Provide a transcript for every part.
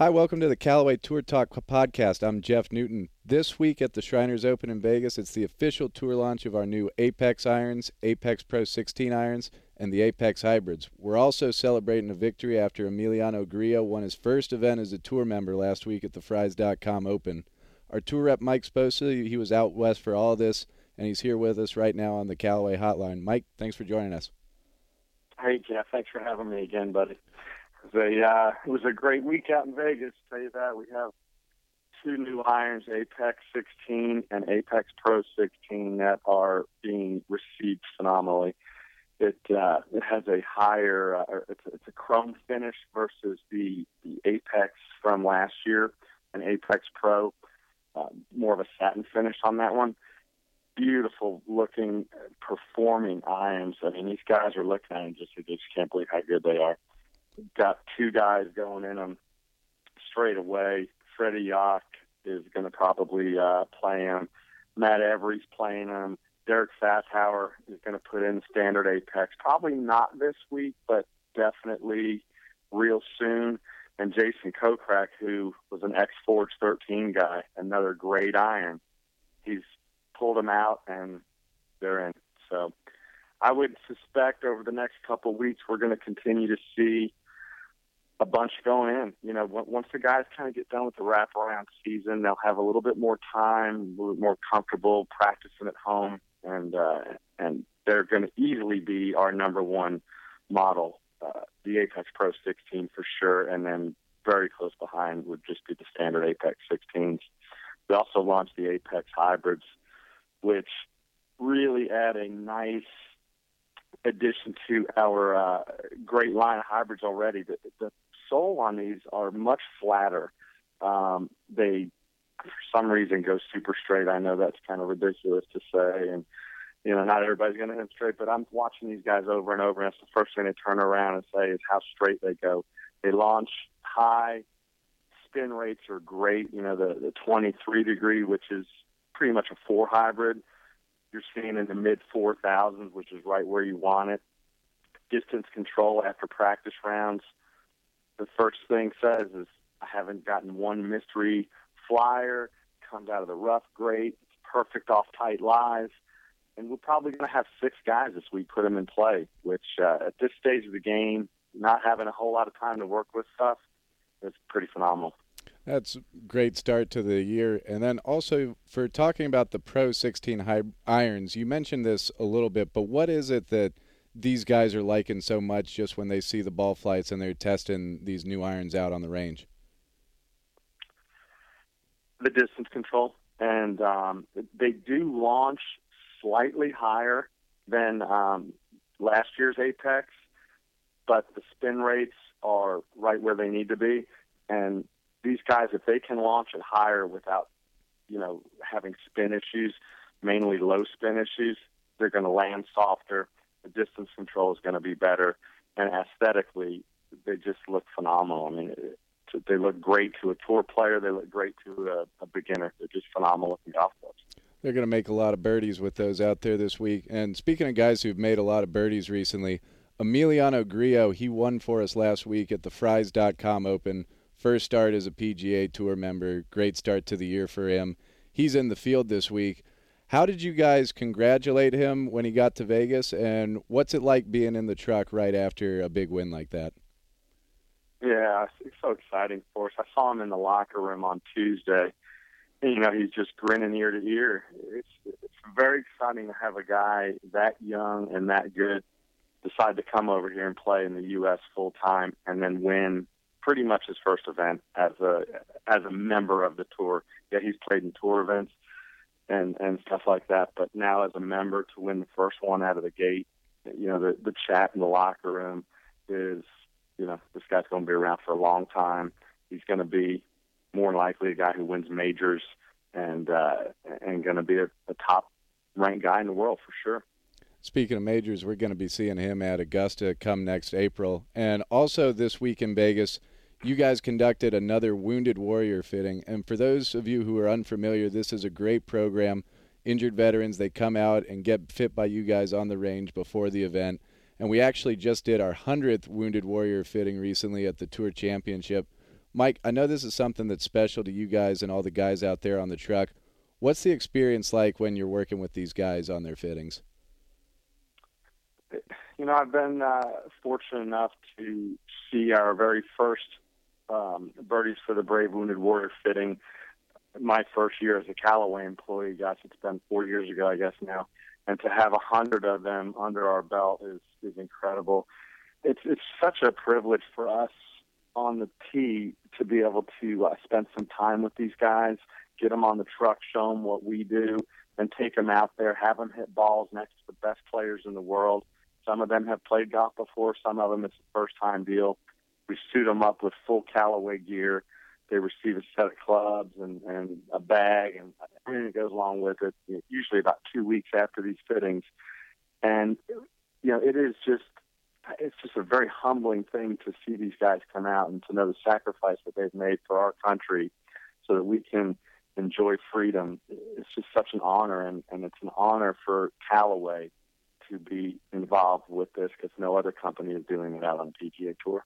Hi, welcome to the Callaway Tour Talk podcast. I'm Jeff Newton. This week at the Shriners Open in Vegas, it's the official tour launch of our new Apex irons, Apex Pro 16 irons, and the Apex hybrids. We're also celebrating a victory after Emiliano Grillo won his first event as a tour member last week at the Frys.com Open. Our tour rep Mike Sposa, he was out west for all this, and he's here with us right now on the Callaway Hotline. Mike, thanks for joining us. Hey Jeff, thanks for having me again, buddy. It was a uh, it was a great week out in Vegas. Tell you that we have two new irons, Apex 16 and Apex Pro 16, that are being received phenomenally. It uh, it has a higher uh, it's, a, it's a chrome finish versus the the Apex from last year, and Apex Pro, uh, more of a satin finish on that one. Beautiful looking, performing irons. I mean, these guys are looking at them just they just can't believe how good they are got two guys going in them straight away. Freddie Yock is going to probably uh, play him. Matt Every's playing him. Derek Fathauer is going to put in standard apex. Probably not this week, but definitely real soon. And Jason Kokrak, who was an X Forge 13 guy, another great iron, he's pulled him out and they're in. So I would suspect over the next couple of weeks we're going to continue to see a bunch going in. You know, once the guys kind of get done with the wraparound season, they'll have a little bit more time, a little more comfortable practicing at home, and uh, and they're going to easily be our number one model, uh, the Apex Pro 16 for sure, and then very close behind would just be the standard Apex 16s. We also launched the Apex Hybrids, which really add a nice addition to our uh, great line of hybrids already. The, the sole on these are much flatter. Um, they, for some reason, go super straight. I know that's kind of ridiculous to say, and you know, not everybody's going to hit straight. But I'm watching these guys over and over, and that's the first thing they turn around and say is how straight they go. They launch high. Spin rates are great. You know, the the 23 degree, which is pretty much a four hybrid. You're seeing in the mid 4,000s, which is right where you want it. Distance control after practice rounds the first thing says is I haven't gotten one mystery flyer. Comes out of the rough, great. It's perfect off tight lies. And we're probably going to have six guys this week put them in play, which uh, at this stage of the game, not having a whole lot of time to work with stuff, is pretty phenomenal. That's great start to the year. And then also for talking about the Pro 16 high irons, you mentioned this a little bit, but what is it that – these guys are liking so much just when they see the ball flights and they're testing these new irons out on the range? The distance control, and um, they do launch slightly higher than um, last year's Apex, but the spin rates are right where they need to be. And these guys, if they can launch it higher without, you know, having spin issues, mainly low spin issues, they're going to land softer the distance control is going to be better, and aesthetically, they just look phenomenal. I mean, they look great to a tour player. They look great to a, a beginner. They're just phenomenal looking golf clubs. They're going to make a lot of birdies with those out there this week. And speaking of guys who've made a lot of birdies recently, Emiliano Grillo, he won for us last week at the Frys.com Open. First start as a PGA Tour member. Great start to the year for him. He's in the field this week. How did you guys congratulate him when he got to Vegas, and what's it like being in the truck right after a big win like that? Yeah, it's so exciting for us. I saw him in the locker room on Tuesday. And, you know, he's just grinning ear to ear. It's it's very exciting to have a guy that young and that good decide to come over here and play in the U.S. full time, and then win pretty much his first event as a as a member of the tour. Yeah, he's played in tour events and and stuff like that. But now as a member to win the first one out of the gate, you know, the the chat in the locker room is, you know, this guy's going to be around for a long time. He's going to be more likely a guy who wins majors and uh, and going to be a, a top ranked guy in the world for sure. Speaking of majors, we're going to be seeing him at Augusta come next April, and also this week in Vegas you guys conducted another Wounded Warrior fitting. And for those of you who are unfamiliar, this is a great program. Injured veterans, they come out and get fit by you guys on the range before the event. And we actually just did our 100th Wounded Warrior fitting recently at the Tour Championship. Mike, I know this is something that's special to you guys and all the guys out there on the truck. What's the experience like when you're working with these guys on their fittings? You know, I've been uh, fortunate enough to see our very first um, Birdies for the Brave Wounded Warrior fitting my first year as a Callaway employee. Gosh, it's been four years ago, I guess now. And to have a hundred of them under our belt is is incredible. It's it's such a privilege for us on the tee to be able to uh, spend some time with these guys, get them on the truck, show them what we do, and take them out there, have them hit balls next to the best players in the world. Some of them have played golf before. Some of them it's a first time deal. We suit them up with full Callaway gear. They receive a set of clubs and, and a bag and everything that goes along with it. Usually about two weeks after these fittings, and you know it is just it's just a very humbling thing to see these guys come out and to know the sacrifice that they've made for our country so that we can enjoy freedom. It's just such an honor, and, and it's an honor for Callaway to be involved with this because no other company is doing it out on the PGA Tour.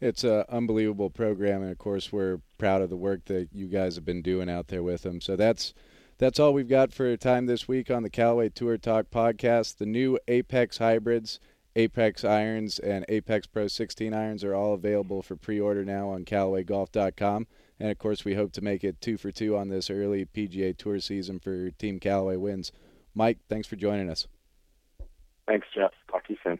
It's an unbelievable program, and of course, we're proud of the work that you guys have been doing out there with them. So that's that's all we've got for time this week on the Callaway Tour Talk podcast. The new Apex hybrids Apex irons and Apex Pro 16 irons are all available for pre-order now on CallawayGolf.com. And of course, we hope to make it two for two on this early PGA Tour season for Team Callaway wins. Mike, thanks for joining us. Thanks, Jeff. Talk to you soon.